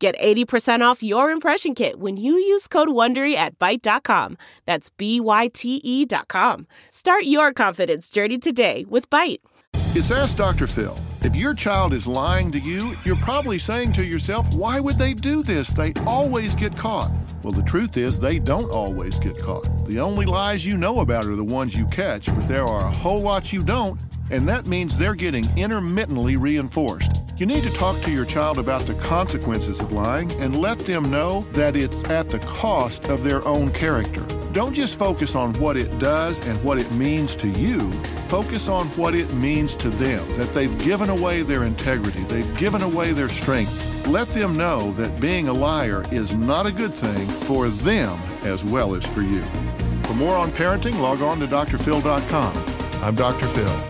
Get 80% off your impression kit when you use code WONDERY at Byte.com. That's B-Y-T-E dot com. Start your confidence journey today with Byte. It's Ask Dr. Phil. If your child is lying to you, you're probably saying to yourself, why would they do this? They always get caught. Well, the truth is, they don't always get caught. The only lies you know about are the ones you catch, but there are a whole lot you don't, and that means they're getting intermittently reinforced. You need to talk to your child about the consequences of lying and let them know that it's at the cost of their own character. Don't just focus on what it does and what it means to you. Focus on what it means to them, that they've given away their integrity, they've given away their strength. Let them know that being a liar is not a good thing for them as well as for you. For more on parenting, log on to drphil.com. I'm Dr. Phil.